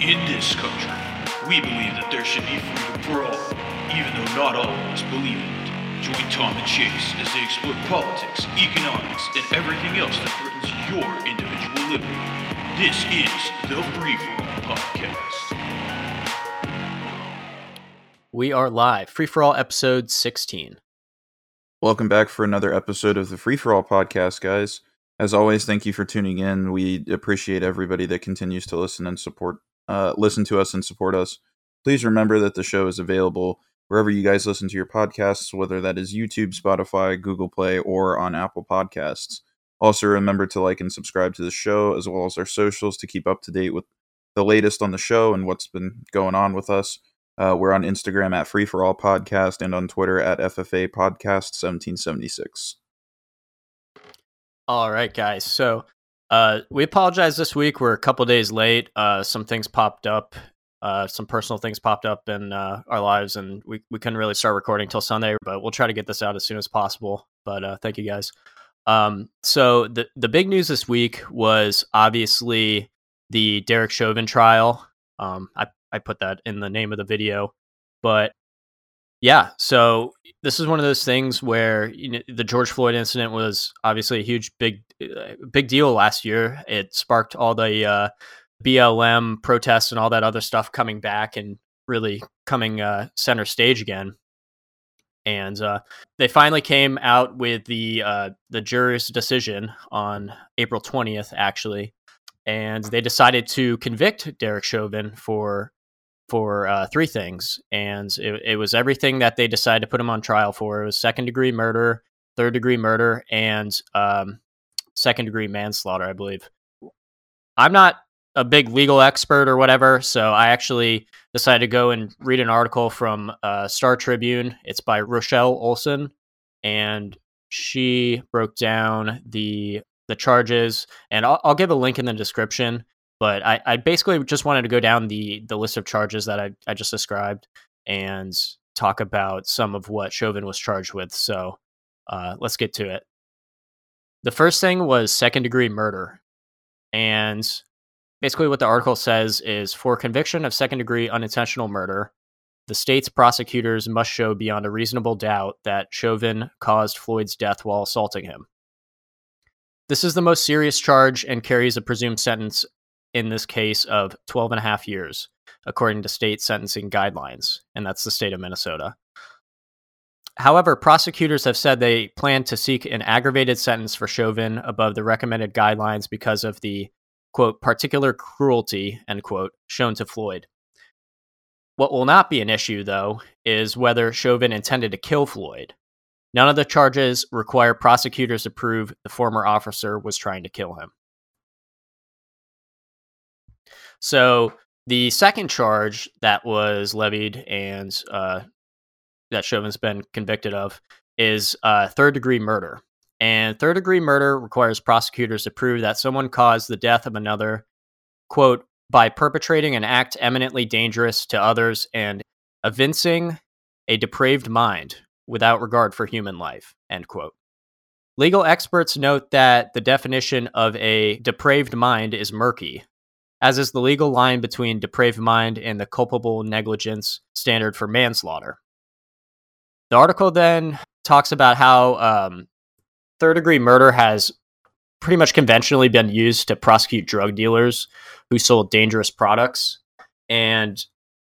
In this country, we believe that there should be freedom for all, even though not all of us believe in it. Join Tom and Chase as they explore politics, economics, and everything else that threatens your individual liberty. This is the Free For All Podcast. We are live. Free for all episode 16. Welcome back for another episode of the Free For All podcast, guys. As always, thank you for tuning in. We appreciate everybody that continues to listen and support, uh, listen to us and support us. Please remember that the show is available wherever you guys listen to your podcasts, whether that is YouTube, Spotify, Google Play, or on Apple Podcasts. Also, remember to like and subscribe to the show as well as our socials to keep up to date with the latest on the show and what's been going on with us. Uh, we're on Instagram at Free For All Podcast and on Twitter at FFA Podcast 1776. All right, guys. So uh, we apologize this week. We're a couple days late. Uh, some things popped up. Uh, some personal things popped up in uh, our lives, and we, we couldn't really start recording till Sunday. But we'll try to get this out as soon as possible. But uh, thank you guys. Um, so the the big news this week was obviously the Derek Chauvin trial. Um, I I put that in the name of the video, but yeah, so this is one of those things where you know, the George Floyd incident was obviously a huge big uh, big deal last year. It sparked all the uh, BLM protests and all that other stuff coming back and really coming uh, center stage again. And uh, they finally came out with the uh, the jury's decision on April twentieth, actually, and they decided to convict Derek Chauvin for for uh, three things, and it, it, was everything that they decided to put him on trial for. It was second degree murder, third degree murder, and um, second degree manslaughter, I believe. I'm not a big legal expert or whatever, so I actually decided to go and read an article from uh, Star Tribune. It's by Rochelle Olson, and she broke down the the charges, and I'll, I'll give a link in the description but I, I basically just wanted to go down the the list of charges that I, I just described and talk about some of what Chauvin was charged with. So uh, let's get to it. The first thing was second degree murder. And basically, what the article says is for conviction of second degree unintentional murder, the state's prosecutors must show beyond a reasonable doubt that Chauvin caused Floyd's death while assaulting him. This is the most serious charge and carries a presumed sentence in this case of 12 and a half years, according to state sentencing guidelines, and that's the state of Minnesota. However, prosecutors have said they plan to seek an aggravated sentence for Chauvin above the recommended guidelines because of the quote particular cruelty end quote shown to Floyd. What will not be an issue, though, is whether Chauvin intended to kill Floyd. None of the charges require prosecutors to prove the former officer was trying to kill him. So the second charge that was levied and uh, that Chauvin's been convicted of is uh, third degree murder. And third degree murder requires prosecutors to prove that someone caused the death of another, quote, by perpetrating an act eminently dangerous to others and evincing a depraved mind without regard for human life, end quote. Legal experts note that the definition of a depraved mind is murky, as is the legal line between depraved mind and the culpable negligence standard for manslaughter. The article then talks about how um, third degree murder has pretty much conventionally been used to prosecute drug dealers who sold dangerous products. And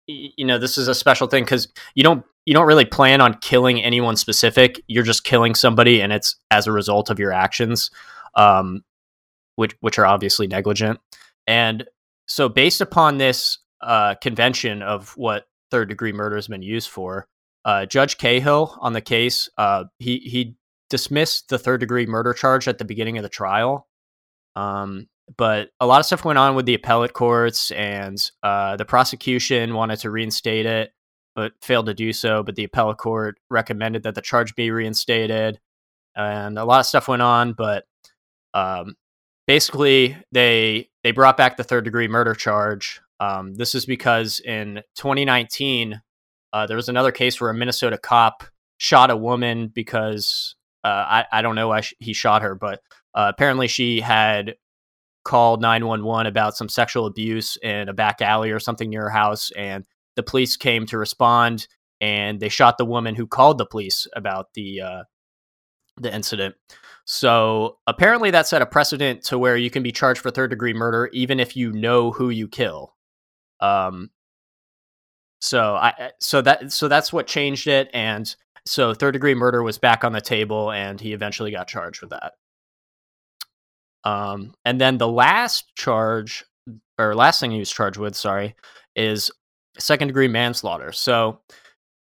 you know this is a special thing because you don't you don't really plan on killing anyone specific you're just killing somebody and it's as a result of your actions um, which which are obviously negligent and so, based upon this uh, convention of what third degree murder has been used for, uh, Judge Cahill on the case, uh, he he dismissed the third degree murder charge at the beginning of the trial. Um, but a lot of stuff went on with the appellate courts, and uh, the prosecution wanted to reinstate it, but failed to do so. But the appellate court recommended that the charge be reinstated, and a lot of stuff went on. But um, basically they they brought back the third degree murder charge. Um, this is because in 2019 uh, there was another case where a Minnesota cop shot a woman because uh, I I don't know why sh- he shot her, but uh, apparently she had called 911 about some sexual abuse in a back alley or something near her house, and the police came to respond, and they shot the woman who called the police about the uh, the incident. So apparently, that set a precedent to where you can be charged for third degree murder even if you know who you kill. Um, so I so that so that's what changed it, and so third degree murder was back on the table, and he eventually got charged with that. Um, and then the last charge, or last thing he was charged with, sorry, is second degree manslaughter. So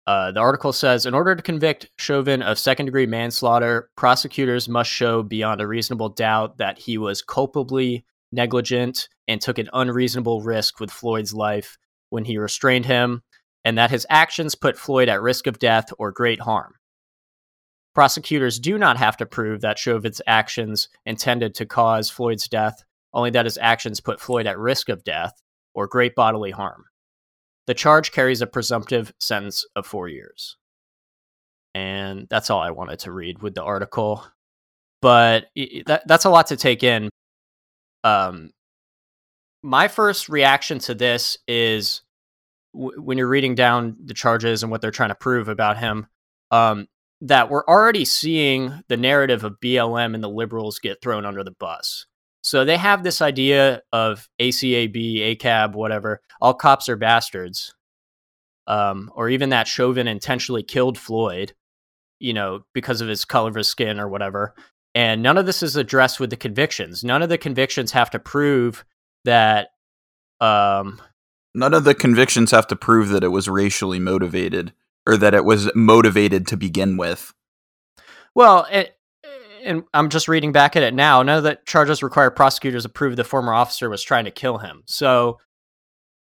uh, the article says in order to convict Chauvin of second degree manslaughter, prosecutors must show beyond a reasonable doubt that he was culpably negligent and took an unreasonable risk with Floyd's life when he restrained him, and that his actions put Floyd at risk of death or great harm. Prosecutors do not have to prove that Chauvin's actions intended to cause Floyd's death, only that his actions put Floyd at risk of death or great bodily harm. The charge carries a presumptive sentence of four years. And that's all I wanted to read with the article. But that, that's a lot to take in. Um, my first reaction to this is w- when you're reading down the charges and what they're trying to prove about him, um, that we're already seeing the narrative of BLM and the liberals get thrown under the bus. So they have this idea of ACAB, ACAB, whatever, all cops are bastards. Um, or even that Chauvin intentionally killed Floyd, you know, because of his color of his skin or whatever. And none of this is addressed with the convictions. None of the convictions have to prove that. Um, none of the convictions have to prove that it was racially motivated or that it was motivated to begin with. Well, it, and I'm just reading back at it now. None of the charges require prosecutors to prove the former officer was trying to kill him. So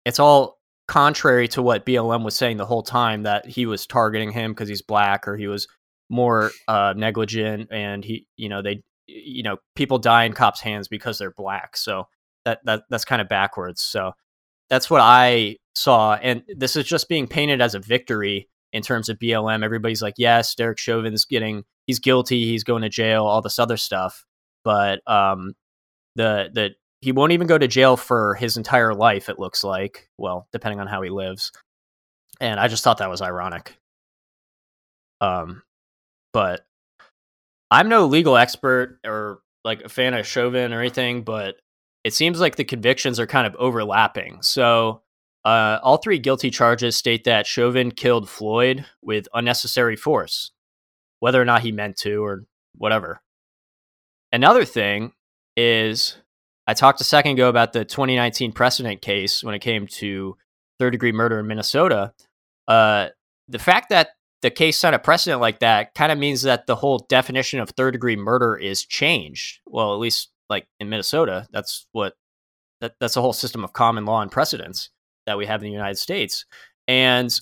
it's all contrary to what BLM was saying the whole time that he was targeting him because he's black or he was more uh, negligent and he, you know, they, you know, people die in cops' hands because they're black. So that that that's kind of backwards. So that's what I saw, and this is just being painted as a victory in terms of BLM. Everybody's like, yes, Derek Chauvin's getting, he's guilty, he's going to jail, all this other stuff. But um, the the he won't even go to jail for his entire life. It looks like, well, depending on how he lives. And I just thought that was ironic. Um, but I'm no legal expert or like a fan of Chauvin or anything, but it seems like the convictions are kind of overlapping. So uh, all three guilty charges state that Chauvin killed Floyd with unnecessary force, whether or not he meant to or whatever. Another thing is, I talked a second ago about the 2019 precedent case when it came to third degree murder in Minnesota. Uh, the fact that the case set a precedent like that kind of means that the whole definition of third degree murder is changed. Well, at least like in Minnesota, that's what that, that's a whole system of common law and precedents that we have in the United States. And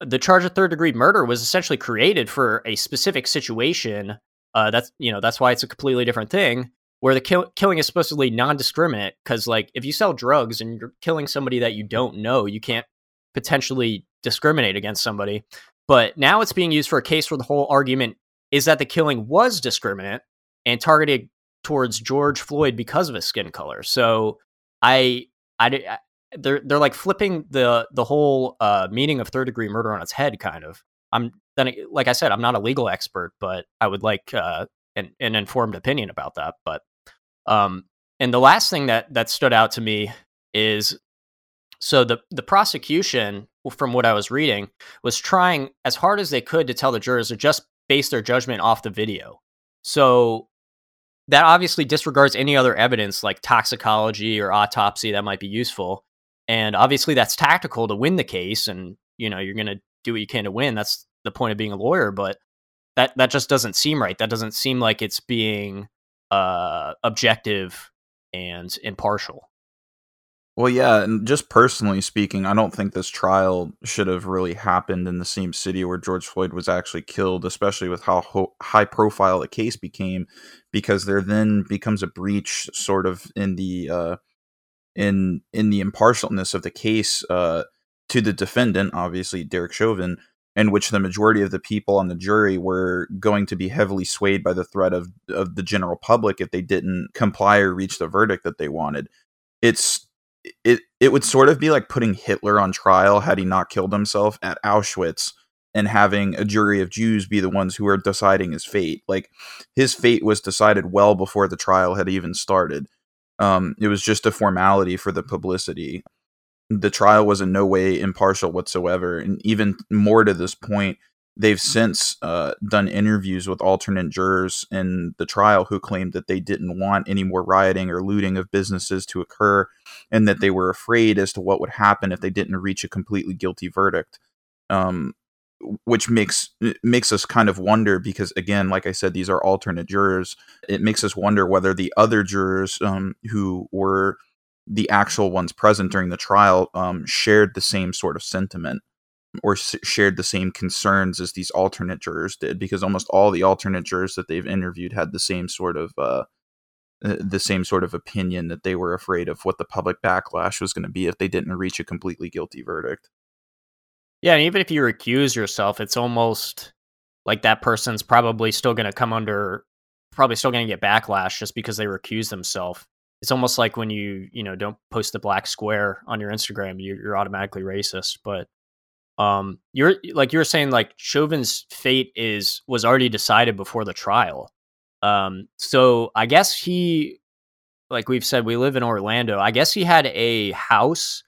the charge of third degree murder was essentially created for a specific situation. Uh, that's you know that's why it's a completely different thing where the kill- killing is supposedly non-discriminate because like if you sell drugs and you're killing somebody that you don't know, you can't potentially discriminate against somebody. But now it's being used for a case where the whole argument is that the killing was discriminate and targeted towards George Floyd because of his skin color. So I I they're they're like flipping the the whole uh, meaning of third degree murder on its head, kind of. I'm then like I said, I'm not a legal expert, but I would like uh, an, an informed opinion about that. But um, and the last thing that that stood out to me is so the the prosecution, from what I was reading, was trying as hard as they could to tell the jurors to just base their judgment off the video. So that obviously disregards any other evidence like toxicology or autopsy that might be useful and obviously that's tactical to win the case and you know you're going to do what you can to win that's the point of being a lawyer but that that just doesn't seem right that doesn't seem like it's being uh objective and impartial. Well yeah and just personally speaking i don't think this trial should have really happened in the same city where george floyd was actually killed especially with how ho- high profile the case became because there then becomes a breach sort of in the uh in in the impartialness of the case uh, to the defendant, obviously Derek Chauvin, in which the majority of the people on the jury were going to be heavily swayed by the threat of of the general public if they didn't comply or reach the verdict that they wanted. It's it it would sort of be like putting Hitler on trial had he not killed himself at Auschwitz and having a jury of Jews be the ones who are deciding his fate. Like his fate was decided well before the trial had even started. Um, it was just a formality for the publicity. The trial was in no way impartial whatsoever, and even more to this point, they've since uh, done interviews with alternate jurors in the trial who claimed that they didn't want any more rioting or looting of businesses to occur, and that they were afraid as to what would happen if they didn't reach a completely guilty verdict. Um, which makes makes us kind of wonder because again like i said these are alternate jurors. It makes us wonder whether the other jurors um, who were the actual ones present during the trial um, shared the same sort of sentiment or s- shared the same concerns as these alternate jurors did because almost all the alternate jurors that they've interviewed had the same sort of uh, uh the same sort of opinion that they were afraid of what the public backlash was going to be if they didn't reach a completely guilty verdict Yeah, and even if you recuse yourself, it's almost like that person's probably still going to come under, probably still going to get backlash just because they recuse themselves. It's almost like when you, you know, don't post the black square on your Instagram, you, you're automatically racist. But um, you're like you were saying, like Chauvin's fate is was already decided before the trial. Um, so I guess he, like we've said, we live in Orlando. I guess he had a house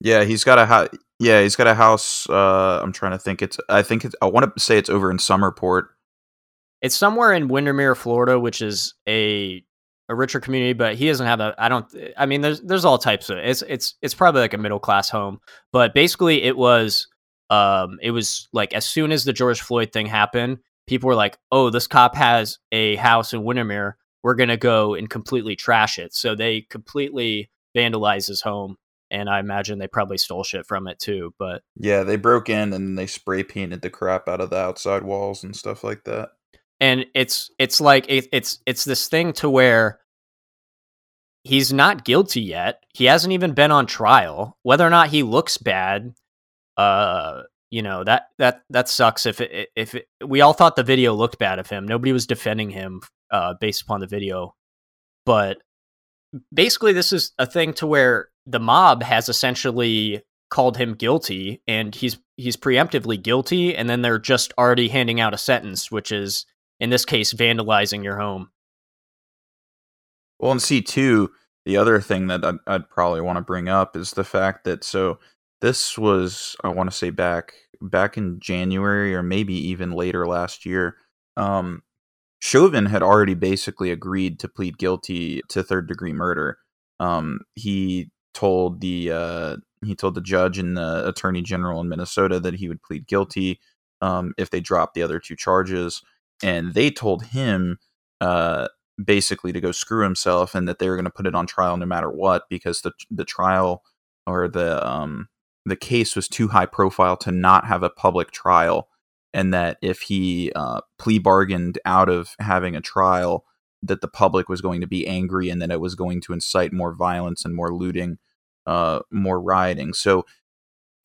Yeah, he's got a house. Yeah, he's got a house. Uh, I'm trying to think. It's. I think it's. I want to say it's over in Summerport. It's somewhere in Windermere, Florida, which is a a richer community, but he doesn't have a. I don't. I mean, there's there's all types of. It's it's it's probably like a middle class home, but basically it was. Um, it was like as soon as the George Floyd thing happened, people were like, "Oh, this cop has a house in Windermere. We're gonna go and completely trash it." So they completely vandalized his home, and I imagine they probably stole shit from it too. But Yeah, they broke in and they spray painted the crap out of the outside walls and stuff like that. and it's it's like it, it's it's this thing to where he's not guilty yet he hasn't even been on trial whether or not he looks bad uh you know that that that sucks if it if it, we all thought the video looked bad of him nobody was defending him uh based upon the video but basically this is a thing to where the mob has essentially called him guilty and he's he's preemptively guilty and then they're just already handing out a sentence which is in this case vandalizing your home Well, and C two, the other thing that I'd, I'd probably want to bring up is the fact that so this was I want to say back back in January or maybe even later last year. Um, Chauvin had already basically agreed to plead guilty to third degree murder. Um, he told the uh, he told the judge and the attorney general in Minnesota that he would plead guilty um, if they dropped the other two charges, and they told him uh, basically to go screw himself and that they were going to put it on trial no matter what because the the trial or the um the case was too high profile to not have a public trial. And that if he uh, plea bargained out of having a trial that the public was going to be angry and that it was going to incite more violence and more looting uh, more rioting. So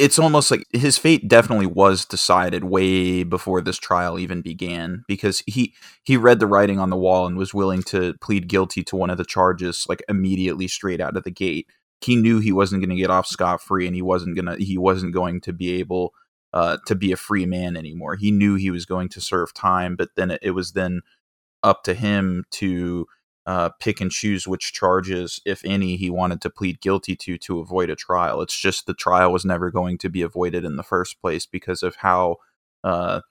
it's almost like his fate definitely was decided way before this trial even began because he he read the writing on the wall and was willing to plead guilty to one of the charges like immediately straight out of the gate. He knew he wasn't going to get off scot free and he wasn't going to he wasn't going to be able uh, to be a free man anymore. He knew he was going to serve time but then it, it was then up to him to uh, pick and choose which charges, if any, he wanted to plead guilty to to avoid a trial. It's just the trial was never going to be avoided in the first place because of how uh,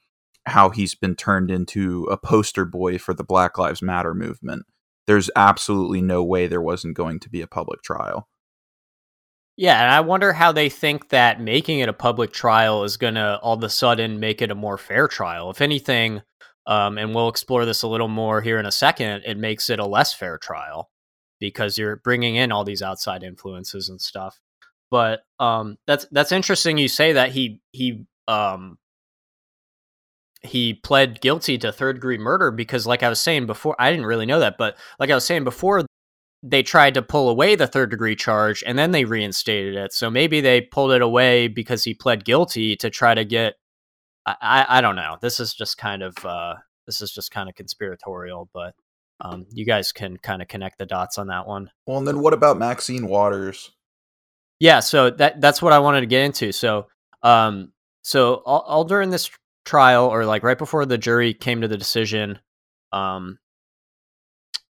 how he's been turned into a poster boy for the Black Lives Matter movement. There's absolutely no way there wasn't going to be a public trial. yeah and i wonder how they think that making it a public trial is going to all of a sudden make it a more fair trial if anything um, and we'll explore this a little more here in a second it makes it a less fair trial because you're bringing in all these outside influences and stuff. But um, that's that's interesting you say that he he um, he pled guilty to third degree murder because like i was saying before i didn't really know that but like i was saying before they tried to pull away the third degree charge and then they reinstated it. So maybe they pulled it away because he pled guilty to try to get I, I, I don't know. This is just kind of uh, this is just kind of conspiratorial, but um, you guys can kind of connect the dots on that one. Well, and then what about Maxine Waters? Yeah, so that that's what I wanted to get into. So, um, so all, all during this trial, or like right before the jury came to the decision, um,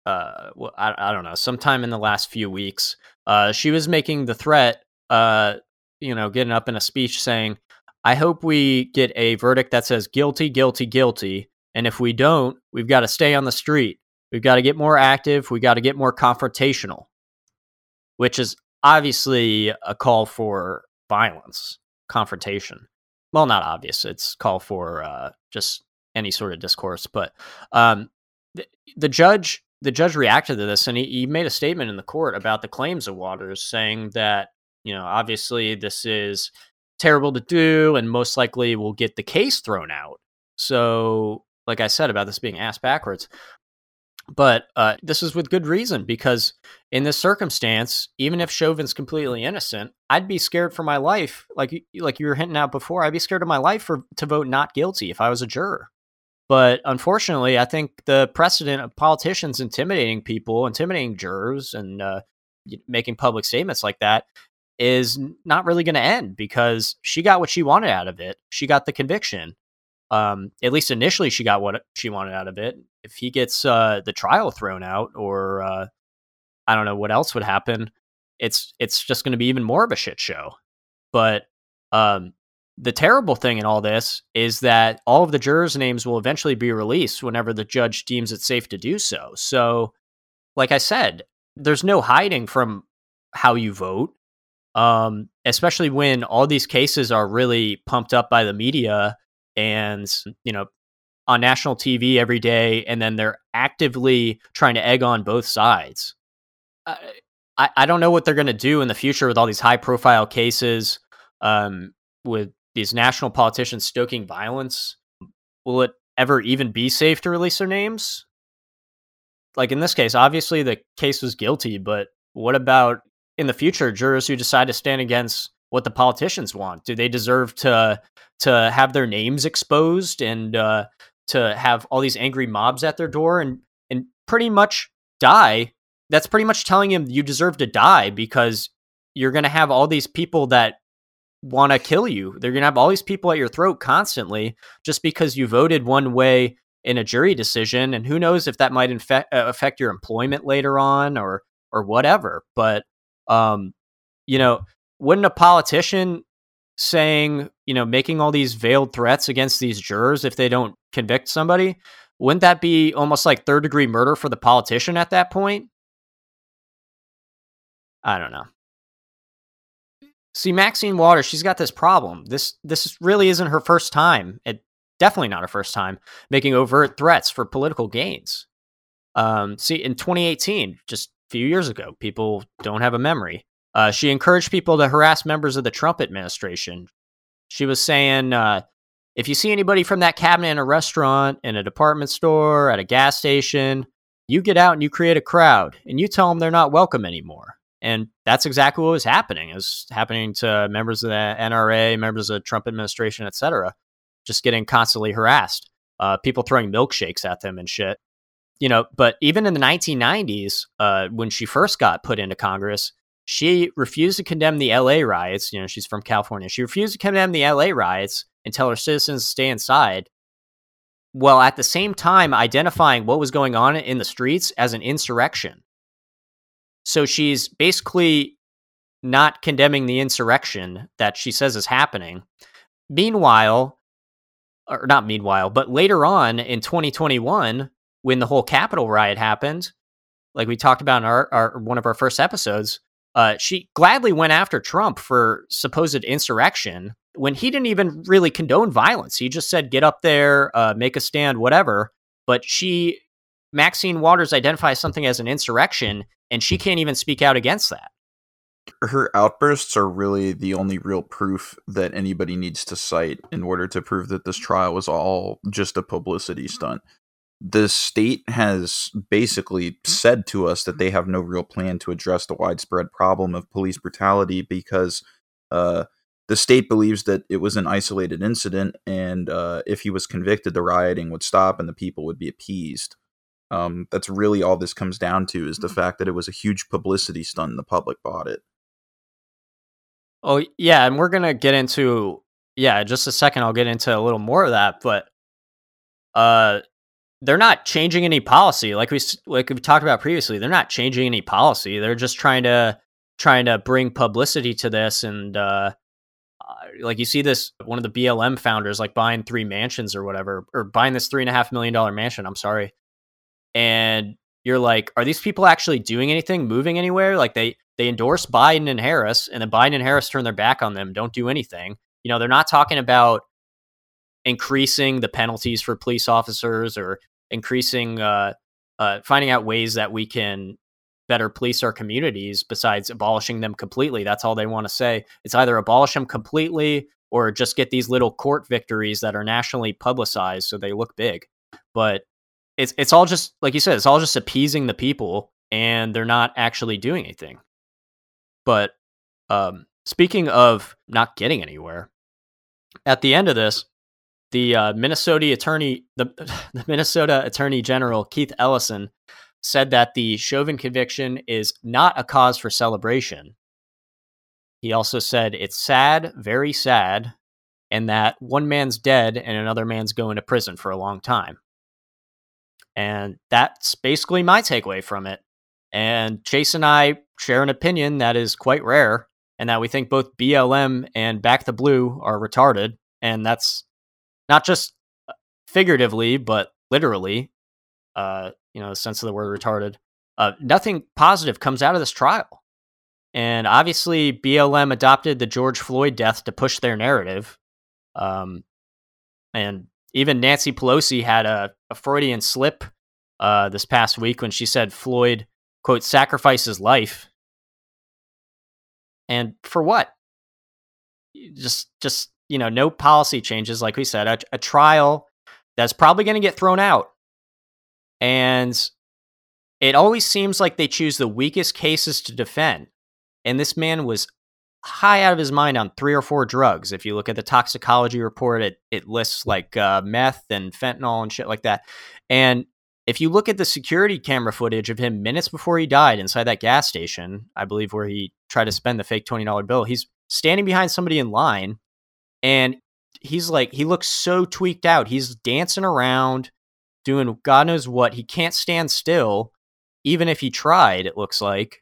uh, well, I, I don't know, sometime in the last few weeks, uh, she was making the threat, uh, you know, getting up in a speech saying, "I hope we get a verdict that says guilty, guilty, guilty, and if we don't, we've got to stay on the street. We've got to get more active. We've got to get more confrontational." Which is obviously a call for violence, confrontation. Well, not obvious. It's call for uh, just any sort of discourse. But um, the, the judge, the judge reacted to this, and he, he made a statement in the court about the claims of Waters, saying that you know obviously this is terrible to do, and most likely will get the case thrown out. So, like I said about this being asked backwards, but uh, this is with good reason because in this circumstance, even if Chauvin's completely innocent, I'd be scared for my life. Like like you were hinting out before, I'd be scared of my life for to vote not guilty if I was a juror. But unfortunately, I think the precedent of politicians intimidating people, intimidating jurors, and uh, making public statements like that is not really going to end because she got what she wanted out of it. She got the conviction. Um, at least initially, she got what she wanted out of it. If he gets uh, the trial thrown out, or uh, I don't know what else would happen, it's it's just going to be even more of a shit show. But um, the terrible thing in all this is that all of the jurors' names will eventually be released whenever the judge deems it safe to do so. So, like I said, there's no hiding from how you vote, um, especially when all these cases are really pumped up by the media and you know on national TV every day, and then they're actively trying to egg on both sides. Uh, I I don't know what they're going to do in the future with all these high profile cases, um, with these national politicians stoking violence. Will it ever even be safe to release their names? Like in this case, obviously the case was guilty, but what about in the future jurors who decide to stand against what the politicians want? Do they deserve to to have their names exposed and uh, to have all these angry mobs at their door and and pretty much die? That's pretty much telling him you deserve to die because you're going to have all these people that want to kill you. They're going to have all these people at your throat constantly just because you voted one way in a jury decision and who knows if that might infect, uh, affect your employment later on or or whatever but um you know wouldn't a politician saying, you know, making all these veiled threats against these jurors if they don't convict somebody, wouldn't that be almost like third degree murder for the politician at that point? I don't know. See, Maxine Waters, she's got this problem. This this really isn't her first time. It definitely not her first time making overt threats for political gains. Um, see, in 2018, just few years ago, people don't have a memory. Uh, she encouraged people to harass members of the Trump administration. She was saying, uh, if you see anybody from that cabinet in a restaurant, in a department store, at a gas station, you get out and you create a crowd and you tell them they're not welcome anymore. And that's exactly what was happening. It was happening to members of the NRA, members of the Trump administration, et cetera, just getting constantly harassed. Uh, people throwing milkshakes at them and shit. You know, but even in the 1990s, uh, when she first got put into Congress, she refused to condemn the LA riots. You know, she's from California. She refused to condemn the LA riots and tell her citizens to stay inside. While at the same time identifying what was going on in the streets as an insurrection. So she's basically not condemning the insurrection that she says is happening. Meanwhile, or not meanwhile, but later on in 2021, when the whole Capitol riot happened, like we talked about in our, our one of our first episodes, uh, she gladly went after Trump for supposed insurrection when he didn't even really condone violence. He just said, get up there, uh, make a stand, whatever. But she, Maxine Waters, identifies something as an insurrection, and she can't even speak out against that. Her outbursts are really the only real proof that anybody needs to cite in order to prove that this trial was all just a publicity stunt the state has basically said to us that they have no real plan to address the widespread problem of police brutality because uh, the state believes that it was an isolated incident, and uh, if he was convicted, the rioting would stop and the people would be appeased. Um, that's really all this comes down to is the Mm-hmm. fact that it was a huge publicity stunt and the public bought it. Oh yeah, and we're gonna get into yeah, just a second. I'll get into a little more of that, but uh, they're not changing any policy. Like we like we talked about previously, they're not changing any policy. They're just trying to trying to bring publicity to this, and uh, uh, like you see this one of the BLM founders like buying three mansions or whatever, or buying this three and a half million dollar mansion. I'm sorry, and you're like, are these people actually doing anything, moving anywhere? Like they they endorse Biden and Harris, and then Biden and Harris turn their back on them, don't do anything. You know, they're not talking about increasing the penalties for police officers or increasing, uh, uh, finding out ways that we can better police our communities besides abolishing them completely. That's all they want to say. It's either abolish them completely or just get these little court victories that are nationally publicized so they look big. But it's it's all just like you said, it's all just appeasing the people and they're not actually doing anything. But um, speaking of not getting anywhere, at the end of this, the uh, Minnesota attorney, the, the Minnesota Attorney General Keith Ellison, said that the Chauvin conviction is not a cause for celebration. He also said it's sad, very sad, and that one man's dead and another man's going to prison for a long time. And that's basically my takeaway from it. And Chase and I share an opinion that is quite rare, and that we think both BLM and Back the Blue are retarded. And that's not just uh, figuratively, but literally, uh, you know, the sense of the word retarded. Uh, nothing positive comes out of this trial. And obviously, BLM adopted the George Floyd death to push their narrative. Um, and even Nancy Pelosi had a, a Freudian slip uh, this past week when she said Floyd, quote, sacrifices life. And for what? Just, just you know, no policy changes, like we said, a, a trial that's probably going to get thrown out. And it always seems like they choose the weakest cases to defend. And this man was high out of his mind on three or four drugs. If you look at the toxicology report, it it lists like uh, meth and fentanyl and shit like that. And if you look at the security camera footage of him minutes before he died inside that gas station, I believe where he tried to spend the fake twenty dollar bill, he's standing behind somebody in line, and he's like he looks so tweaked out. He's dancing around, doing God knows what. He can't stand still, even if he tried. It looks like.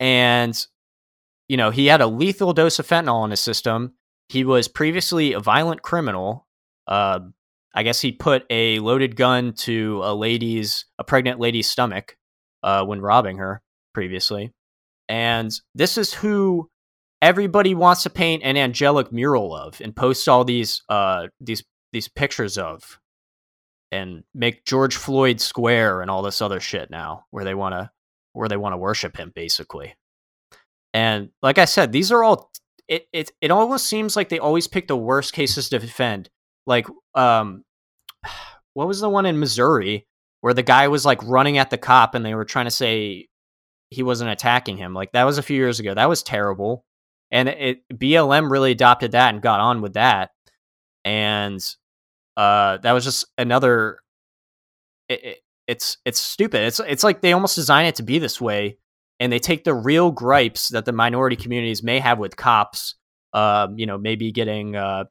And you know, he had a lethal dose of fentanyl in his system. He was previously a violent criminal. Uh, I guess he put a loaded gun to a lady's, a pregnant lady's stomach uh, when robbing her previously. And this is who everybody wants to paint an angelic mural of and post all these uh, these these pictures of, and make George Floyd Square and all this other shit now, where they want to where they want to worship him, basically. And like I said, these are all it, it it almost seems like they always pick the worst cases to defend. Like um what was the one in Missouri where the guy was like running at the cop and they were trying to say he wasn't attacking him. Like that was a few years ago. That was terrible. And it BLM really adopted that and got on with that. And uh that was just another it, it, it's it's stupid. It's it's like they almost design it to be this way and they take the real gripes that the minority communities may have with cops, um, you know, maybe getting uh,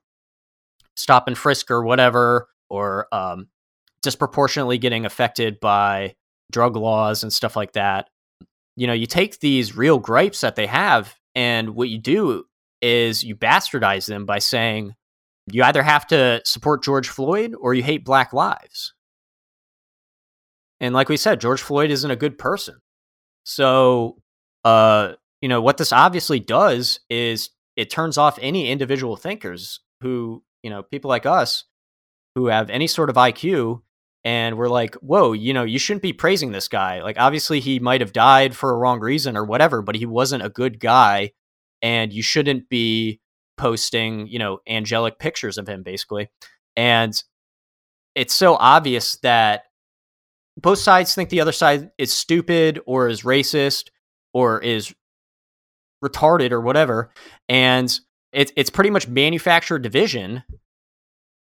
stop and frisk or whatever, or um, disproportionately getting affected by drug laws and stuff like that. You know, you take these real gripes that they have, and what you do is you bastardize them by saying you either have to support George Floyd or you hate black lives. And like we said, George Floyd isn't a good person. So, uh, you know, what this obviously does is it turns off any individual thinkers who, you know, people like us who have any sort of IQ and we're like, whoa, you know, you shouldn't be praising this guy. Like, obviously, he might have died for a wrong reason or whatever, but he wasn't a good guy. And you shouldn't be posting, you know, angelic pictures of him, basically. And it's so obvious that both sides think the other side is stupid or is racist or is retarded or whatever. And it's it's pretty much manufactured division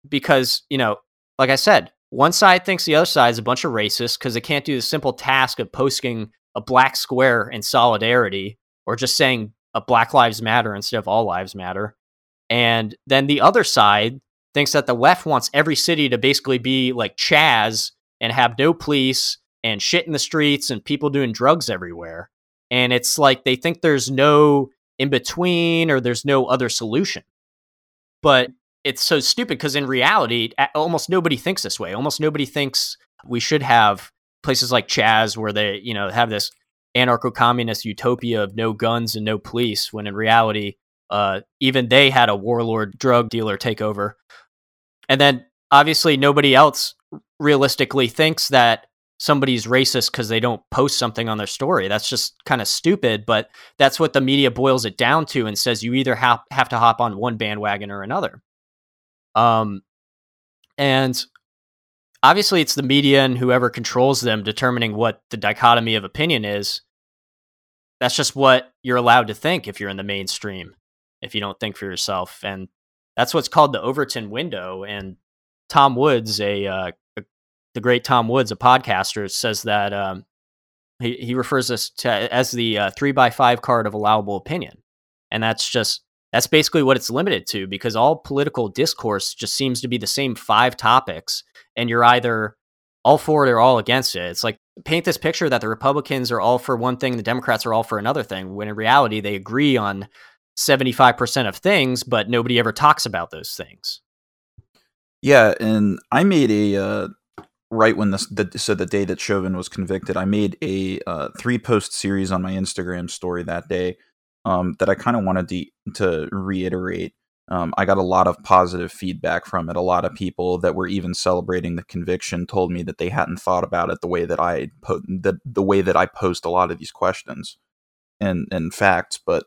because, you know, like I said, one side thinks the other side is a bunch of racists because they can't do the simple task of posting a black square in solidarity or just saying a Black Lives Matter instead of All Lives Matter. And then the other side thinks that the left wants every city to basically be like Chaz and have no police and shit in the streets and people doing drugs everywhere. And it's like they think there's no in between or there's no other solution. But it's so stupid because in reality, almost nobody thinks this way. Almost nobody thinks we should have places like Chaz where they, you know, have this anarcho-communist utopia of no guns and no police when in reality uh, even they had a warlord drug dealer take over. And then obviously nobody else realistically thinks that somebody's racist because they don't post something on their story. That's just kind of stupid but that's what the media boils it down to and says you either have, have to hop on one bandwagon or another um and obviously it's the media and whoever controls them determining what the dichotomy of opinion is. That's just what you're allowed to think if you're in the mainstream, if you don't think for yourself. And that's what's called the Overton window. And Tom Woods, a, uh, a the great Tom Woods, a podcaster, says that um, he, he refers this to as the uh, three by five card of allowable opinion. And that's just that's basically what it's limited to because all political discourse just seems to be the same five topics and you're either all for it or all against it. It's like paint this picture that the Republicans are all for one thing, the Democrats are all for another thing, when in reality they agree on 75% of things, but nobody ever talks about those things. Yeah, and I made a uh, right when this the, so the day that Chauvin was convicted, I made a uh, three post series on my Instagram story that day um, that I kind of wanted to, to reiterate. Um, I got a lot of positive feedback from it. A lot of people that were even celebrating the conviction told me that they hadn't thought about it the way that I po- the the way that I post a lot of these questions and and facts. But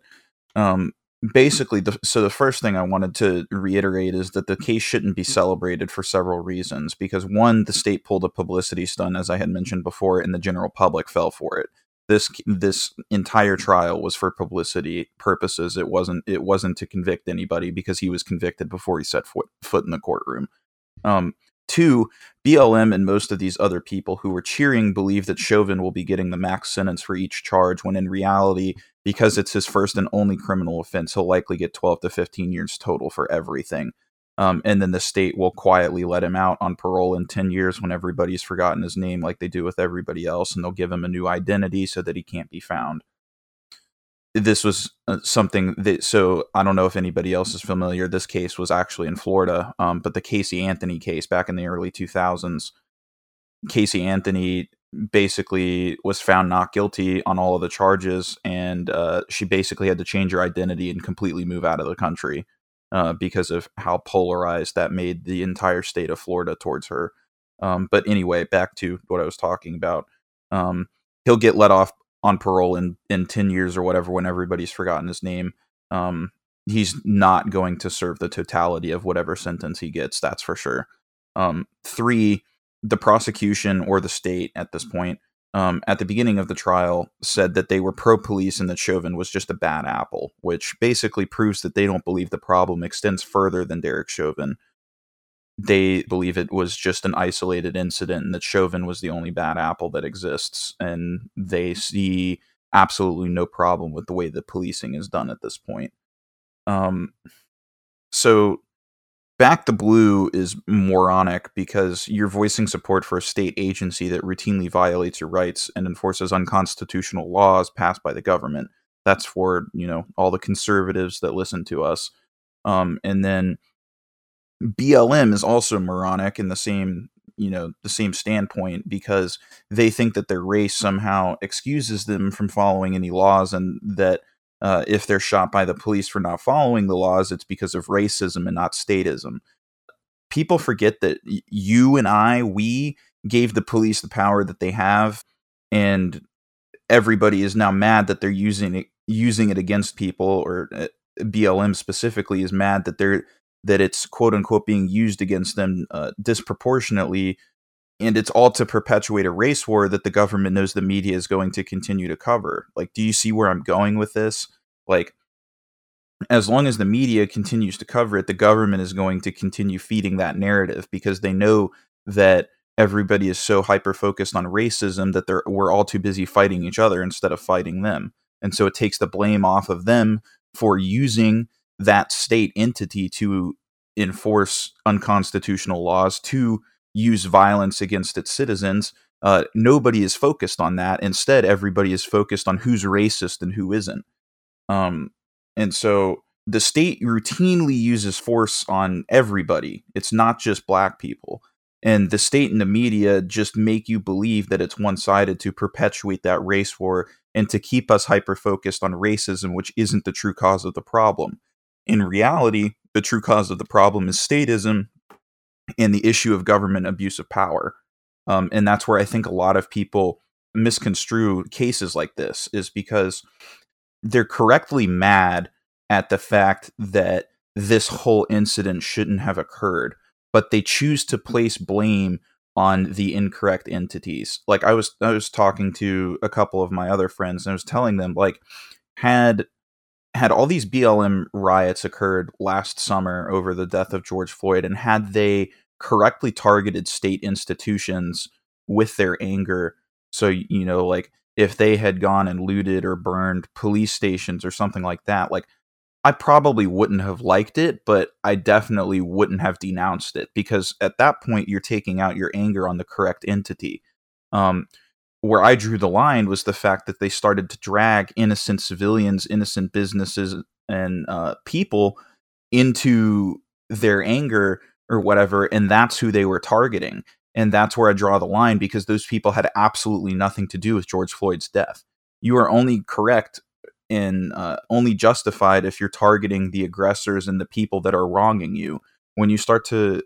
um, basically, the, so the first thing I wanted to reiterate is that the case shouldn't be celebrated for several reasons. Because one, the state pulled a publicity stunt, as I had mentioned before, and the general public fell for it this this entire trial was for publicity purposes. It wasn't it wasn't to convict anybody because he was convicted before he set foot foot in the courtroom. Um, two, BLM and most of these other people who were cheering believe that Chauvin will be getting the max sentence for each charge, when in reality, because it's his first and only criminal offense, he'll likely get 12 to 15 years total for everything. Um, and then the state will quietly let him out on parole in 10 years when everybody's forgotten his name, like they do with everybody else, and they'll give him a new identity so that he can't be found. This was uh, something that, so I don't know if anybody else is familiar. This case was actually in Florida, um, but the Casey Anthony case back in the early 2000s, Casey Anthony basically was found not guilty on all of the charges, and uh, she basically had to change her identity and completely move out of the country uh, because of how polarized that made the entire state of Florida towards her. Um, but anyway, back to what I was talking about. Um, he'll get let off on parole in, in 10 years or whatever when everybody's forgotten his name. Um, he's not going to serve the totality of whatever sentence he gets, that's for sure. Um, three, the prosecution or the state at this point um, at the beginning of the trial said that they were pro police and that Chauvin was just a bad apple, which basically proves that they don't believe the problem extends further than Derek Chauvin. They believe it was just an isolated incident and that Chauvin was the only bad apple that exists. And they see absolutely no problem with the way that policing is done at this point. Um, so Back the Blue is moronic because you're voicing support for a state agency that routinely violates your rights and enforces unconstitutional laws passed by the government. That's for, you know, all the conservatives that listen to us. Um, and then BLM is also moronic in the same, you know, the same standpoint because they think that their race somehow excuses them from following any laws and that uh, if they're shot by the police for not following the laws, it's because of racism and not statism. People forget that you and I, we gave the police the power that they have, and everybody is now mad that they're using it, using it against people, or uh, BLM specifically is mad that they're that it's quote unquote being used against them uh, disproportionately and it's all to perpetuate a race war that the government knows the media is going to continue to cover. Like, do you see where I'm going with this? like as long as the media continues to cover it, the government is going to continue feeding that narrative because they know that everybody is so hyper focused on racism that they're we're all too busy fighting each other instead of fighting them. And so it takes the blame off of them for using that state entity to enforce unconstitutional laws, to use violence against its citizens. Uh, nobody is focused on that. Instead, everybody is focused on who's racist and who isn't. Um, and so the state routinely uses force on everybody. It's not just black people. And the state and the media just make you believe that it's one sided to perpetuate that race war and to keep us hyper focused on racism, which isn't the true cause of the problem. In reality, the true cause of the problem is statism and the issue of government abuse of power. Um, and that's where I think a lot of people misconstrue cases like this, is because they're correctly mad at the fact that this whole incident shouldn't have occurred, but they choose to place blame on the incorrect entities. Like I was I was talking to a couple of my other friends and I was telling them like had had all these BLM riots occurred last summer over the death of George Floyd and had they correctly targeted state institutions with their anger so you know like if they had gone and looted or burned police stations or something like that, like I probably wouldn't have liked it, but I definitely wouldn't have denounced it because at that point you're taking out your anger on the correct entity. Um, where I drew the line was the fact that they started to drag innocent civilians, innocent businesses, and uh, people into their anger or whatever, and that's who they were targeting. And that's where I draw the line because those people had absolutely nothing to do with George Floyd's death. You are only correct and uh, only justified if you're targeting the aggressors and the people that are wronging you. When you start to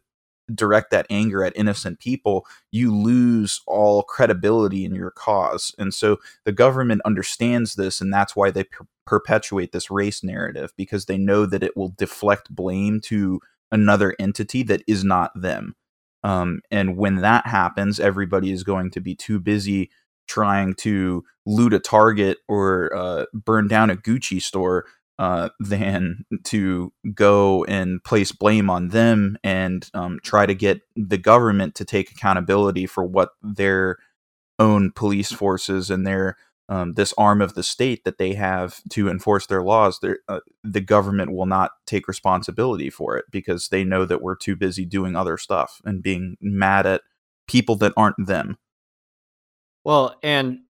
direct that anger at innocent people, you lose all credibility in your cause. And so the government understands this, and that's why they per- perpetuate this race narrative because they know that it will deflect blame to another entity that is not them. Um, and when that happens, everybody is going to be too busy trying to loot a Target or uh, burn down a Gucci store uh, than to go and place blame on them and um, try to get the government to take accountability for what their own police forces and their um, this arm of the state that they have to enforce their laws, uh, the government will not take responsibility for it because they know that we're too busy doing other stuff and being mad at people that aren't them. Well, and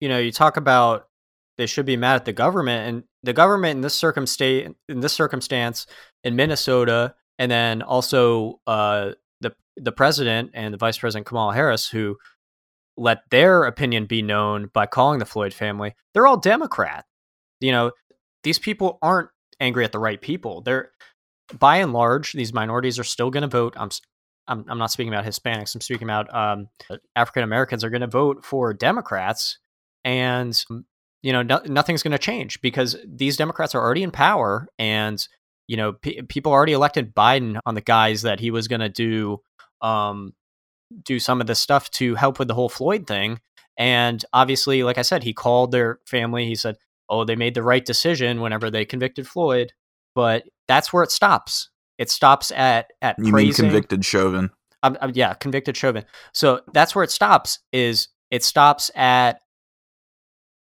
you know, you talk about they should be mad at the government, and the government in this circumstance, in this circumstance, in Minnesota, and then also uh, the the president and the vice president Kamala Harris, who let their opinion be known by calling the Floyd family. They're all Democrat. You know, these people aren't angry at the right people. They're by and large, these minorities are still going to vote. I'm, I'm, I'm not speaking about Hispanics. I'm speaking about um, African Americans are going to vote for Democrats, and you know, no, nothing's going to change because these Democrats are already in power, and you know, p- people already elected Biden on the guise that he was going to do um, do some of this stuff to help with the whole Floyd thing. And obviously, like I said, he called their family. He said, "Oh, they made the right decision whenever they convicted Floyd." But that's where it stops. It stops at at you praising, mean convicted Chauvin? Um, um, yeah, convicted Chauvin. So that's where it stops. Is it stops at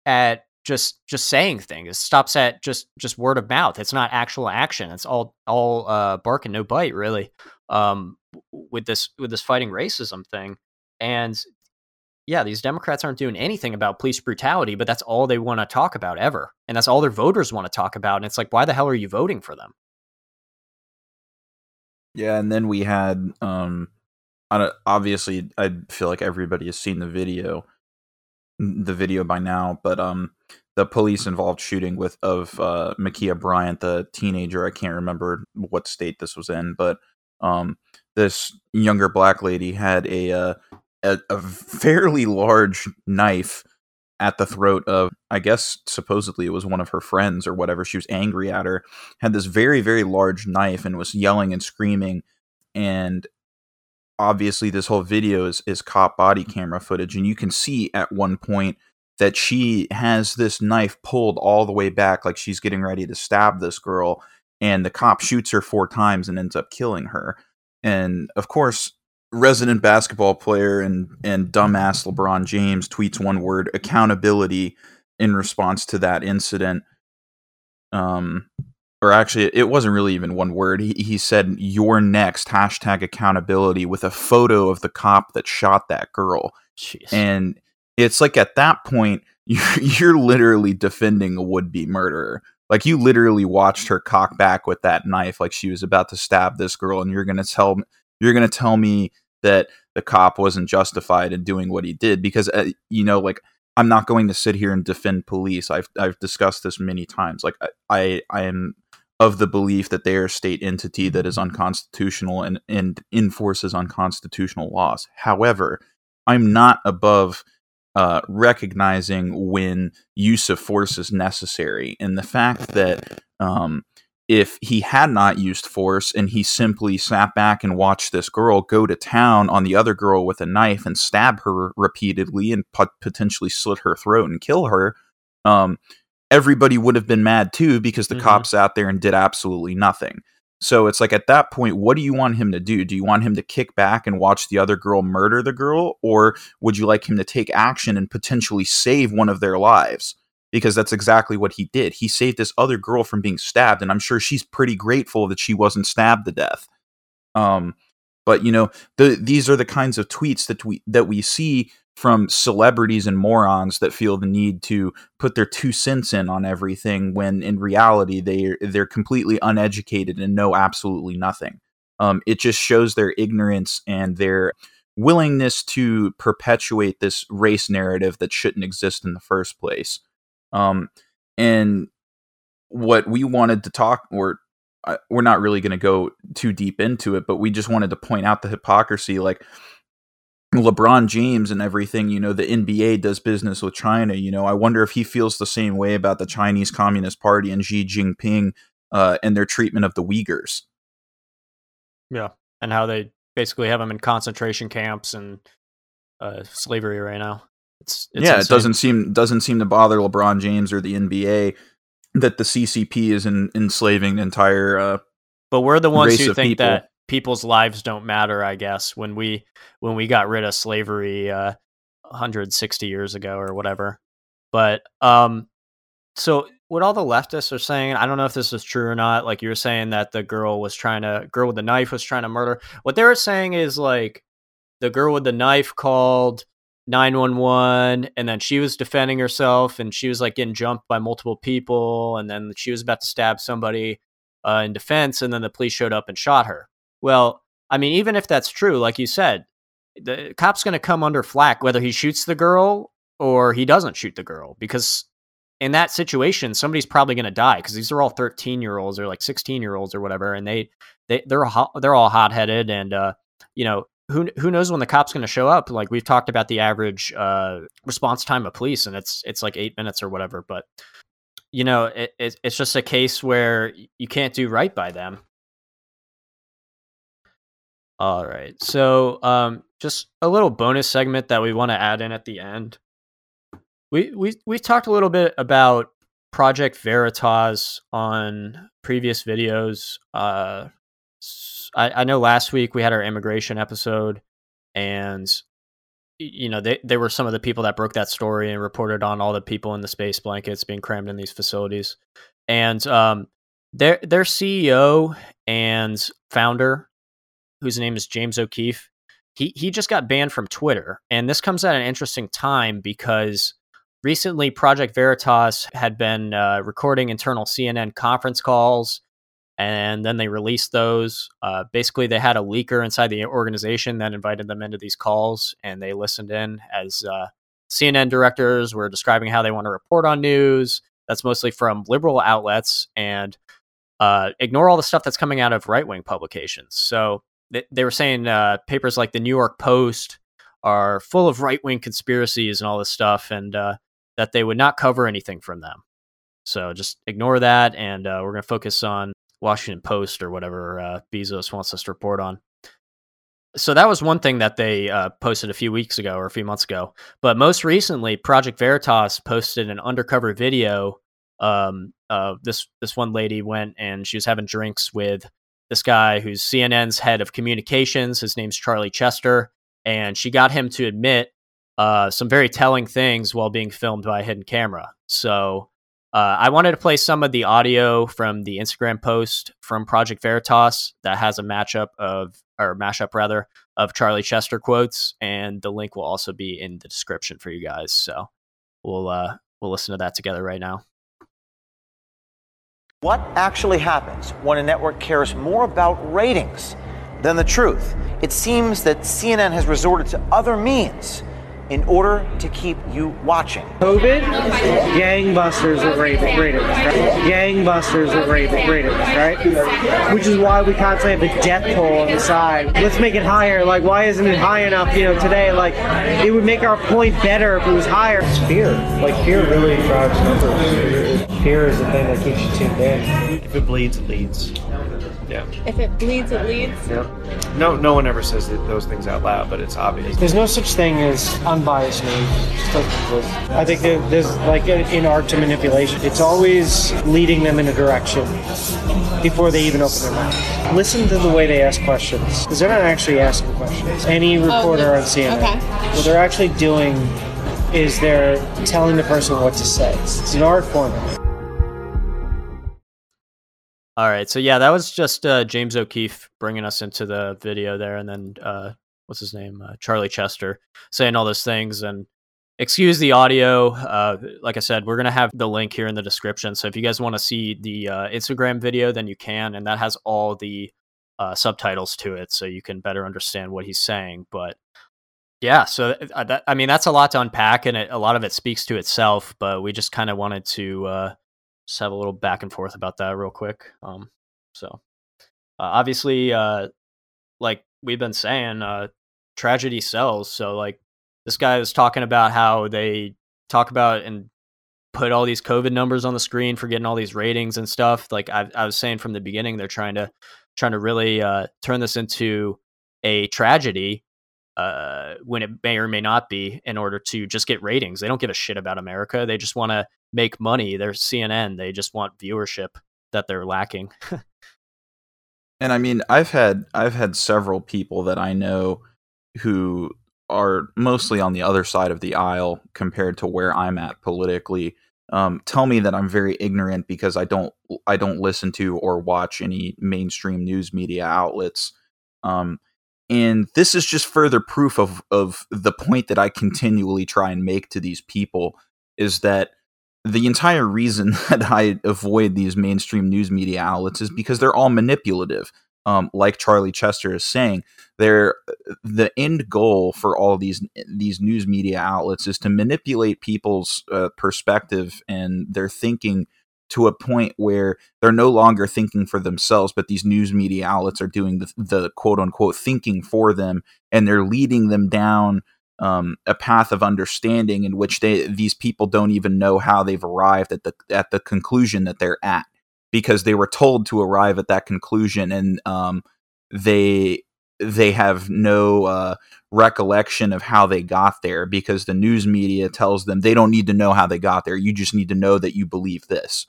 at just just saying things. It stops at just just word of mouth. It's not actual action. It's all all uh, bark and no bite, really um, with this with this fighting racism thing. And yeah, these Democrats aren't doing anything about police brutality, but that's all they want to talk about ever, and that's all their voters want to talk about. And it's like, why the hell are you voting for them? Yeah, and then we had um, obviously, I feel like everybody has seen the video, the video by now, but um, the police involved shooting with of uh, Ma'Khia Bryant, the teenager. I can't remember what state this was in, but um, this younger black lady had a, uh, a a fairly large knife at the throat of I guess supposedly it was one of her friends or whatever. She was angry at her. Had this very very large knife and was yelling and screaming and obviously this whole video is is cop body camera footage and you can see at one point that she has this knife pulled all the way back, like she's getting ready to stab this girl, and the cop shoots her four times and ends up killing her. And of course, resident basketball player and and dumbass LeBron James tweets one word accountability in response to that incident. Um, or actually, it wasn't really even one word. He, he said, You're next, hashtag accountability, with a photo of the cop that shot that girl. Jeez. And it's like at that point, you're, you're literally defending a would be murderer. Like you literally watched her cock back with that knife, like she was about to stab this girl, and you're gonna tell you're gonna tell me that the cop wasn't justified in doing what he did because uh, you know, like I'm not going to sit here and defend police. I've I've discussed this many times. Like I I, I am of the belief that they are a state entity that is unconstitutional and, and enforces unconstitutional laws. However, I'm not above uh, recognizing when use of force is necessary. And the fact that um, if he had not used force and he simply sat back and watched this girl go to town on the other girl with a knife and stab her repeatedly and potentially slit her throat and kill her, um, everybody would have been mad too because the mm-hmm. cops out there and did absolutely nothing. So it's like at that point, what do you want him to do? Do you want him to kick back and watch the other girl murder the girl? Or would you like him to take action and potentially save one of their lives? Because that's exactly what he did. He saved this other girl from being stabbed, and I'm sure she's pretty grateful that she wasn't stabbed to death. Um, but you know, the, these are the kinds of tweets that we that we see from celebrities and morons that feel the need to put their two cents in on everything when in reality they they're completely uneducated and know absolutely nothing. Um, it just shows their ignorance and their willingness to perpetuate this race narrative that shouldn't exist in the first place. Um, and what we wanted to talk, or uh, we're not really going to go too deep into it, but we just wanted to point out the hypocrisy. Like LeBron James and everything, you know, the NBA does business with China. You know, I wonder if he feels the same way about the Chinese Communist Party and Xi Jinping uh, and their treatment of the Uyghurs. Yeah, and how they basically have them in concentration camps and uh, slavery right now. It's, it's yeah, insane. it doesn't seem doesn't seem to bother LeBron James or the NBA that the CCP is in, enslaving the entire. Uh, but we're the ones who think people. that people's lives don't matter i guess when we when we got rid of slavery uh 160 years ago or whatever. But um so what all the leftists are saying i don't know if this is true or not like you were saying that the girl was trying to girl with the knife was trying to murder. What they were saying is like the girl with the knife called 911 and then she was defending herself and she was like getting jumped by multiple people and then she was about to stab somebody uh, in defense and then the police showed up and shot her well, I mean, even if that's true, like you said, the cop's going to come under flack whether he shoots the girl or he doesn't shoot the girl because in that situation somebody's probably going to die because these are all 13 year olds or like 16 year olds or whatever and they they they're they're all hot headed and uh you know who who knows when the cop's going to show up? Like we've talked about the average uh response time of police and it's it's like 8 minutes or whatever but you know it it's just a case where you can't do right by them all right. So, um, just a little bonus segment that we want to add in at the end. We we we talked a little bit about Project Veritas on previous videos. Uh, I, I know last week we had our immigration episode, and you know they they were some of the people that broke that story and reported on all the people in the space blankets being crammed in these facilities, and um, their their CEO and founder whose name is James O'Keefe, he he just got banned from Twitter, and this comes at an interesting time because recently Project Veritas had been uh, recording internal CNN conference calls, and then they released those. Uh, basically, they had a leaker inside the organization that invited them into these calls, and they listened in as uh, CNN directors were describing how they want to report on news. That's mostly from liberal outlets, and uh, ignore all the stuff that's coming out of right wing publications. So they, were saying uh, papers like the New York Post are full of right wing conspiracies and all this stuff, and uh, that they would not cover anything from them. So just ignore that, and uh, we're going to focus on Washington Post or whatever uh, Bezos wants us to report on. so that was one thing that they uh, posted a few weeks ago or a few months ago. But most recently, Project Veritas posted an undercover video. Um, this this one lady went and she was having drinks with this guy who's CNN's head of communications. His name's Charlie Chester, and she got him to admit uh, some very telling things while being filmed by a hidden camera. So uh, I wanted to play some of the audio from the Instagram post from Project Veritas that has a matchup of or mashup rather of Charlie Chester quotes, and the link will also be in the description for you guys. So we'll uh, we'll listen to that together right now. What actually happens when a network cares more about ratings than the truth? It seems that CNN has resorted to other means in order to keep you watching. COVID, gangbusters with ratings, right? Gangbusters with ratings, right? Which is why we constantly have the death toll on the side. Let's make it higher. Like, why isn't it high enough? You know, today, like, it would make our point better if it was higher. It's fear. Like, fear really drives numbers. Fear is the thing that keeps you tuned in. If it bleeds, it leads. Yeah. If it bleeds, it leads. Yeah. No, no one ever says that, those things out loud, but it's obvious. There's no such thing as unbiased news. I think that there's like in art to manipulation, it's always leading them in a direction before they even open their mouth. Listen to the way they ask questions, because they're not actually asking questions. Any oh, reporter Oh, on CNN, okay. what they're actually doing is they're telling the person what to say. It's an art form. All right, so yeah, that was just uh, James O'Keefe bringing us into the video there, and then uh, what's his name, uh, Charlie Chester, saying all those things. And excuse the audio. Uh, like I said, we're gonna have the link here in the description. So if you guys want to see the uh, Instagram video, then you can, and that has all the uh, subtitles to it, so you can better understand what he's saying. But yeah, so th- that, I mean, that's a lot to unpack, and it, a lot of it speaks to itself. But we just kind of wanted to. Just have a little back and forth about that real quick. Um, so uh, obviously, uh, like we've been saying, uh, tragedy sells. So like this guy was talking about how they talk about and put all these COVID numbers on the screen for getting all these ratings and stuff. Like I, I was saying from the beginning, they're trying to trying to really uh, turn this into a tragedy uh, when it may or may not be in order to just get ratings. They don't give a shit about America. They just want to make money. They're CNN. They just want viewership that they're lacking. And I mean, I've had I've had several people that I know who are mostly on the other side of the aisle compared to where I'm at politically. Um, tell me that I'm very ignorant because I don't I don't listen to or watch any mainstream news media outlets. Um, and this is just further proof of of the point that I continually try and make to these people is that the entire reason that I avoid these mainstream news media outlets is because they're all manipulative. Um, like Charlie Chester is saying, they're the end goal for all these these news media outlets is to manipulate people's uh, perspective and their thinking to a point where they're no longer thinking for themselves, but these news media outlets are doing the, the quote unquote thinking for them, and they're leading them down um, a path of understanding in which they these people don't even know how they've arrived at the at the conclusion that they're at because they were told to arrive at that conclusion and um, they they have no uh, recollection of how they got there because the news media tells them they don't need to know how they got there. You just need to know that you believe this.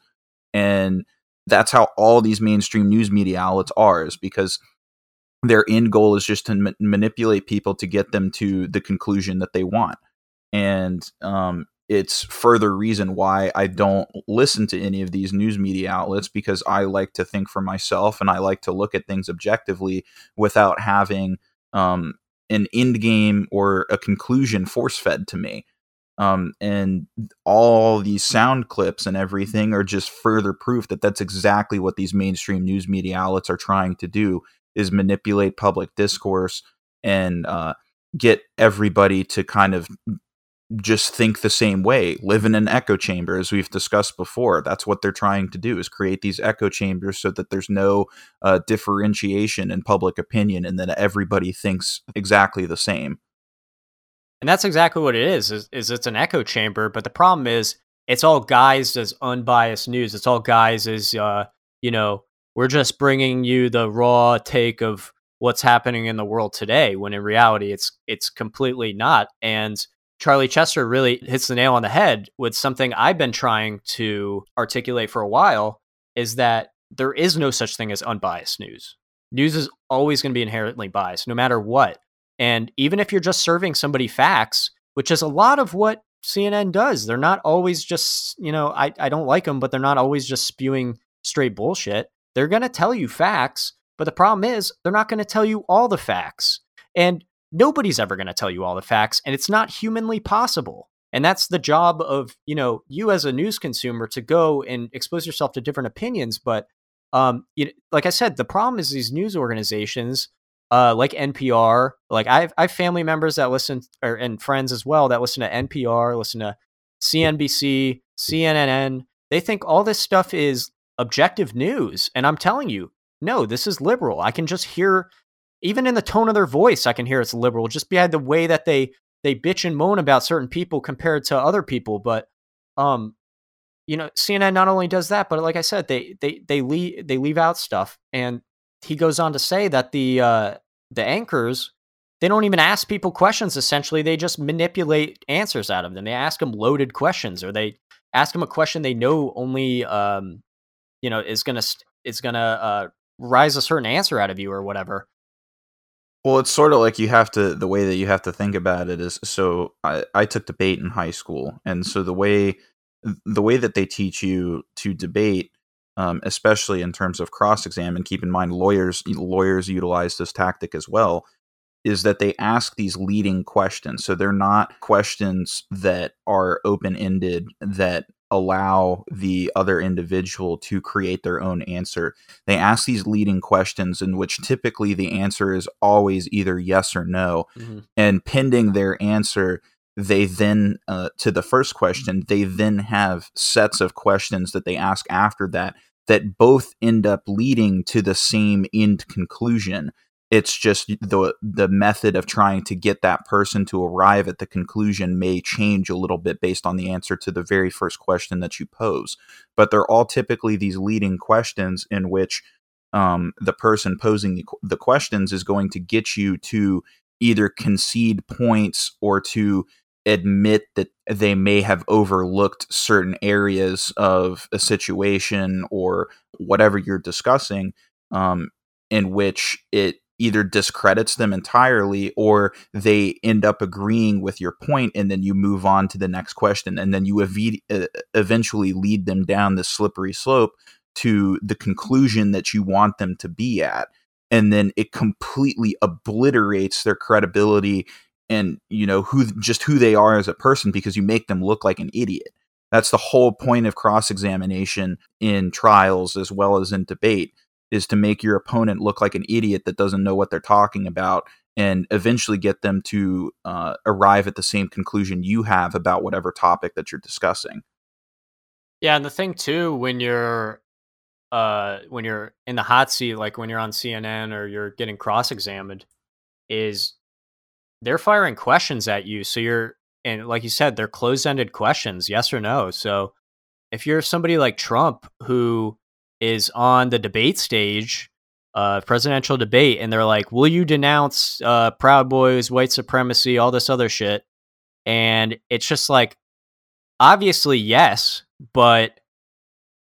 And that's how all these mainstream news media outlets are is because their end goal is just to ma- manipulate people to get them to the conclusion that they want. And um, it's further reason why i don't listen to any of these news media outlets because i like to think for myself and i like to look at things objectively without having um, an end game or a conclusion force fed to me. Um, and all these sound clips and everything are just further proof that that's exactly what these mainstream news media outlets are trying to do is manipulate public discourse and uh, get everybody to kind of just think the same way live in an echo chamber as we've discussed before that's what they're trying to do is create these echo chambers so that there's no uh, differentiation in public opinion and that everybody thinks exactly the same and that's exactly what it is, is. Is it's an echo chamber, but the problem is it's all guised as unbiased news. It's all guised as uh, you know, we're just bringing you the raw take of what's happening in the world today when in reality it's it's completely not and Charlie Chester really hits the nail on the head with something I've been trying to articulate for a while is that there is no such thing as unbiased news. News is always going to be inherently biased no matter what. And even if you're just serving somebody facts, which is a lot of what CNN does, they're not always just, you know, I, I don't like them, but they're not always just spewing straight bullshit. They're going to tell you facts, but the problem is they're not going to tell you all the facts. And nobody's ever going to tell you all the facts, and it's not humanly possible. And that's the job of, you know, you as a news consumer to go and expose yourself to different opinions. But um, you know, like I said, the problem is these news organizations, uh, like NPR, like I have, I have family members that listen or, and friends as well that listen to NPR, listen to CNBC, CNN. They think all this stuff is objective news. And I'm telling you, no, this is liberal. I can just hear, even in the tone of their voice, I can hear it's liberal just by the way that they they bitch and moan about certain people compared to other people. But um, you know, CNN not only does that, but like I said, they they they leave they leave out stuff. And he goes on to say that the uh, the anchors they don't even ask people questions. Essentially, they just manipulate answers out of them. They ask them loaded questions, or they ask them a question they know only um, you know is gonna is gonna uh, rise a certain answer out of you or whatever. Well, it's sort of like you have to the way that you have to think about it is so I, I took debate in high school, and so the way the way that they teach you to debate, um, especially in terms of cross exam, and keep in mind lawyers lawyers utilize this tactic as well, is that they ask these leading questions. So they're not questions that are open ended that allow the other individual to create their own answer. They ask these leading questions in which typically the answer is always either yes or no. Mm-hmm. And pending their answer, they then, uh, to the first question, they then have sets of questions that they ask after that that both end up leading to the same end conclusion. It's just the the method of trying to get that person to arrive at the conclusion may change a little bit based on the answer to the very first question that you pose. But they're all typically these leading questions in which um, the person posing the, the questions is going to get you to either concede points or to admit that they may have overlooked certain areas of a situation or whatever you're discussing um, in which it either discredits them entirely or they end up agreeing with your point and then you move on to the next question. And then you ev- uh, eventually lead them down the slippery slope to the conclusion that you want them to be at. And then it completely obliterates their credibility and you know who just who they are as a person because you make them look like an idiot. That's the whole point of cross examination in trials as well as in debate is to make your opponent look like an idiot that doesn't know what they're talking about and eventually get them to uh, arrive at the same conclusion you have about whatever topic that you're discussing. Yeah, and the thing too, when you're uh, when you're in the hot seat, like when you're on CNN or you're getting cross-examined, is they're firing questions at you. So you're and like you said, they're closed-ended questions, yes or no. So if you're somebody like Trump who is on the debate stage, uh, presidential debate, and they're like, "Will you denounce uh, Proud Boys, white supremacy, all this other shit?" And it's just like, obviously yes, but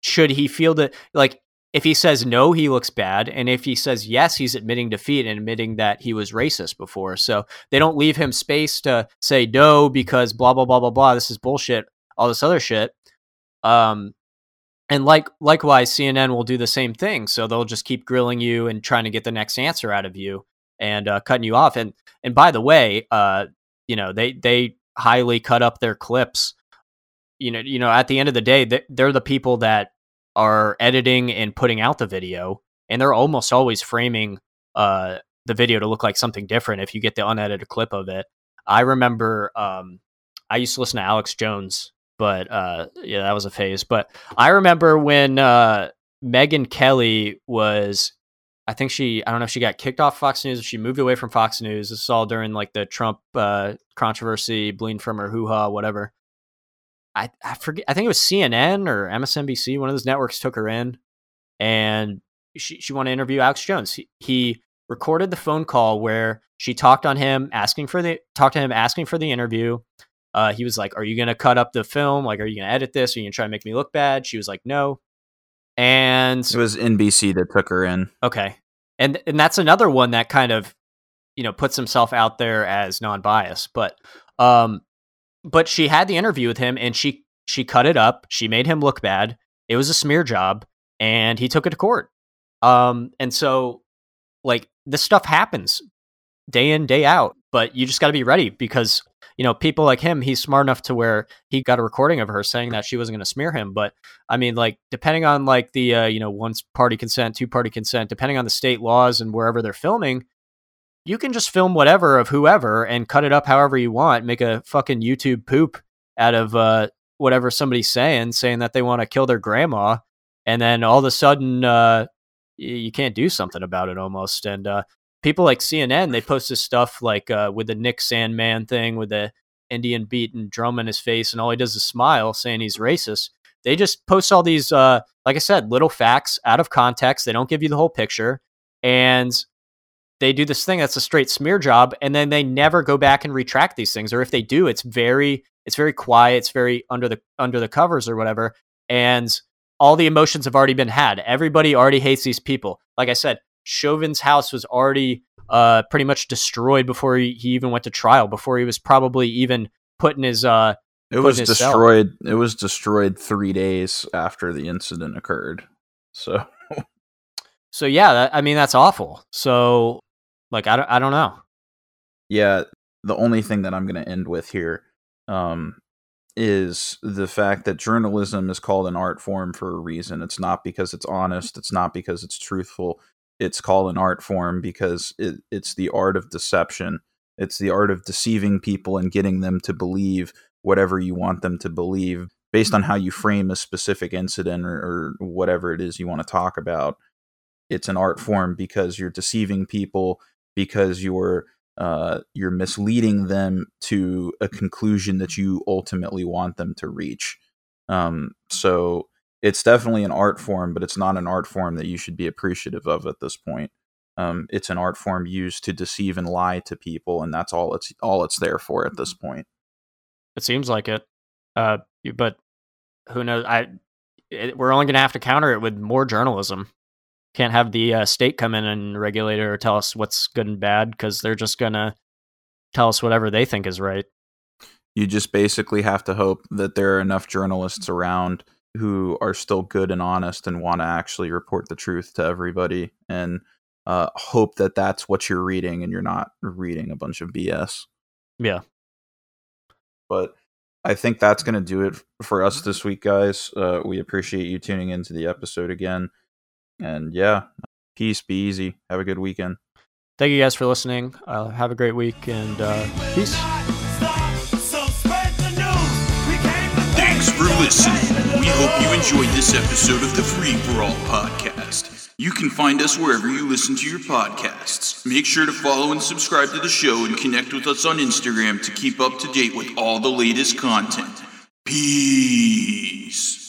should he feel that like if he says no, he looks bad, and if he says yes, he's admitting defeat and admitting that he was racist before. So they don't leave him space to say no because blah blah blah blah blah. This is bullshit. All this other shit. Um, and like likewise cnn will do the same thing. So they'll just keep grilling you and trying to get the next answer out of you and uh, cutting you off. And and by the way uh, you know they they highly cut up their clips. You know you know at the end of the day they're the people that are editing and putting out the video and they're almost always framing uh, the video to look like something different if you get the unedited clip of it. I remember um, i used to listen to alex jones but uh, yeah, that was a phase. But I remember when uh, Megyn Kelly was, I think she, I don't know if she got kicked off Fox News, or she moved away from Fox News. This is all during like the Trump uh, controversy, bleeding from her hoo ha, whatever. I, I forget, I think it was CNN or MSNBC, one of those networks took her in and she, she wanted to interview Alex Jones. He, he recorded the phone call where she talked on him asking for the talked to him asking for the interview. Uh, he was like, "Are you gonna cut up the film? Like, are you gonna edit this? Are you gonna try to make me look bad?" She was like, "No." And It was NBC that took her in. Okay. And and that's another one that kind of you know puts himself out there as non-biased, but um but she had the interview with him and she she cut it up. She made him look bad. It was a smear job and he took it to court. Um and so like this stuff happens day in day out, but you just got to be ready because you know people like him he's smart enough to where he got a recording of her saying that she wasn't going to smear him but i mean like depending on like the uh, you know one party consent two party consent depending on the state laws and wherever they're filming you can just film whatever of whoever and cut it up however you want make a fucking youtube poop out of uh, whatever somebody's saying saying that they want to kill their grandma and then all of a sudden uh, you can't do something about it almost and uh, people like CNN, they post this stuff like uh, with the Nick Sandmann thing with the Indian beat and drum in his face, and all he does is smile, saying he's racist. They just post all these, uh, like I said, little facts out of context. They don't give you the whole picture, and they do this thing that's a straight smear job, and then they never go back and retract these things. Or if they do, it's very, it's very quiet. It's very under the under the covers or whatever, and all the emotions have already been had. Everybody already hates these people. Like I said, Chauvin's house was already uh, pretty much destroyed before he, he even went to trial, before he was probably even put in his. Uh, It was his cell. destroyed. It was destroyed three days after the incident occurred. So so yeah, that, I mean that's awful. So like I don't, I don't know. yeah, the only thing that I'm going to end with here um, is the fact that journalism is called an art form for a reason. It's not because it's honest. It's not because it's truthful. It's called an art form because it, it's the art of deception. It's the art of deceiving people and getting them to believe whatever you want them to believe based on how you frame a specific incident or, or whatever it is you want to talk about. It's an art form because you're deceiving people, because you're uh, you're misleading them to a conclusion that you ultimately want them to reach. Um, so it's definitely an art form, but it's not an art form that you should be appreciative of at this point. Um, it's an art form used to deceive and lie to people, and that's all it's all it's there for at this point. It seems like it. Uh, but who knows? I it, we're only going to have to counter it with more journalism. Can't have the uh, state come in and regulate it or tell us what's good and bad because they're just going to tell us whatever they think is right. You just basically have to hope that there are enough journalists around who are still good and honest and want to actually report the truth to everybody, and uh, hope that that's what you're reading and you're not reading a bunch of BS. Yeah. but I think that's going to do it for us this week, guys. Uh, we appreciate you tuning into the episode again. And yeah, peace, be easy. Have a good weekend. Thank you guys for listening. Uh, have a great week and uh, peace. Listening. We hope you enjoyed this episode of the Free For All podcast. You can find us wherever you listen to your podcasts. Make sure to follow and subscribe to the show and connect with us on Instagram to keep up to date with all the latest content. Peace.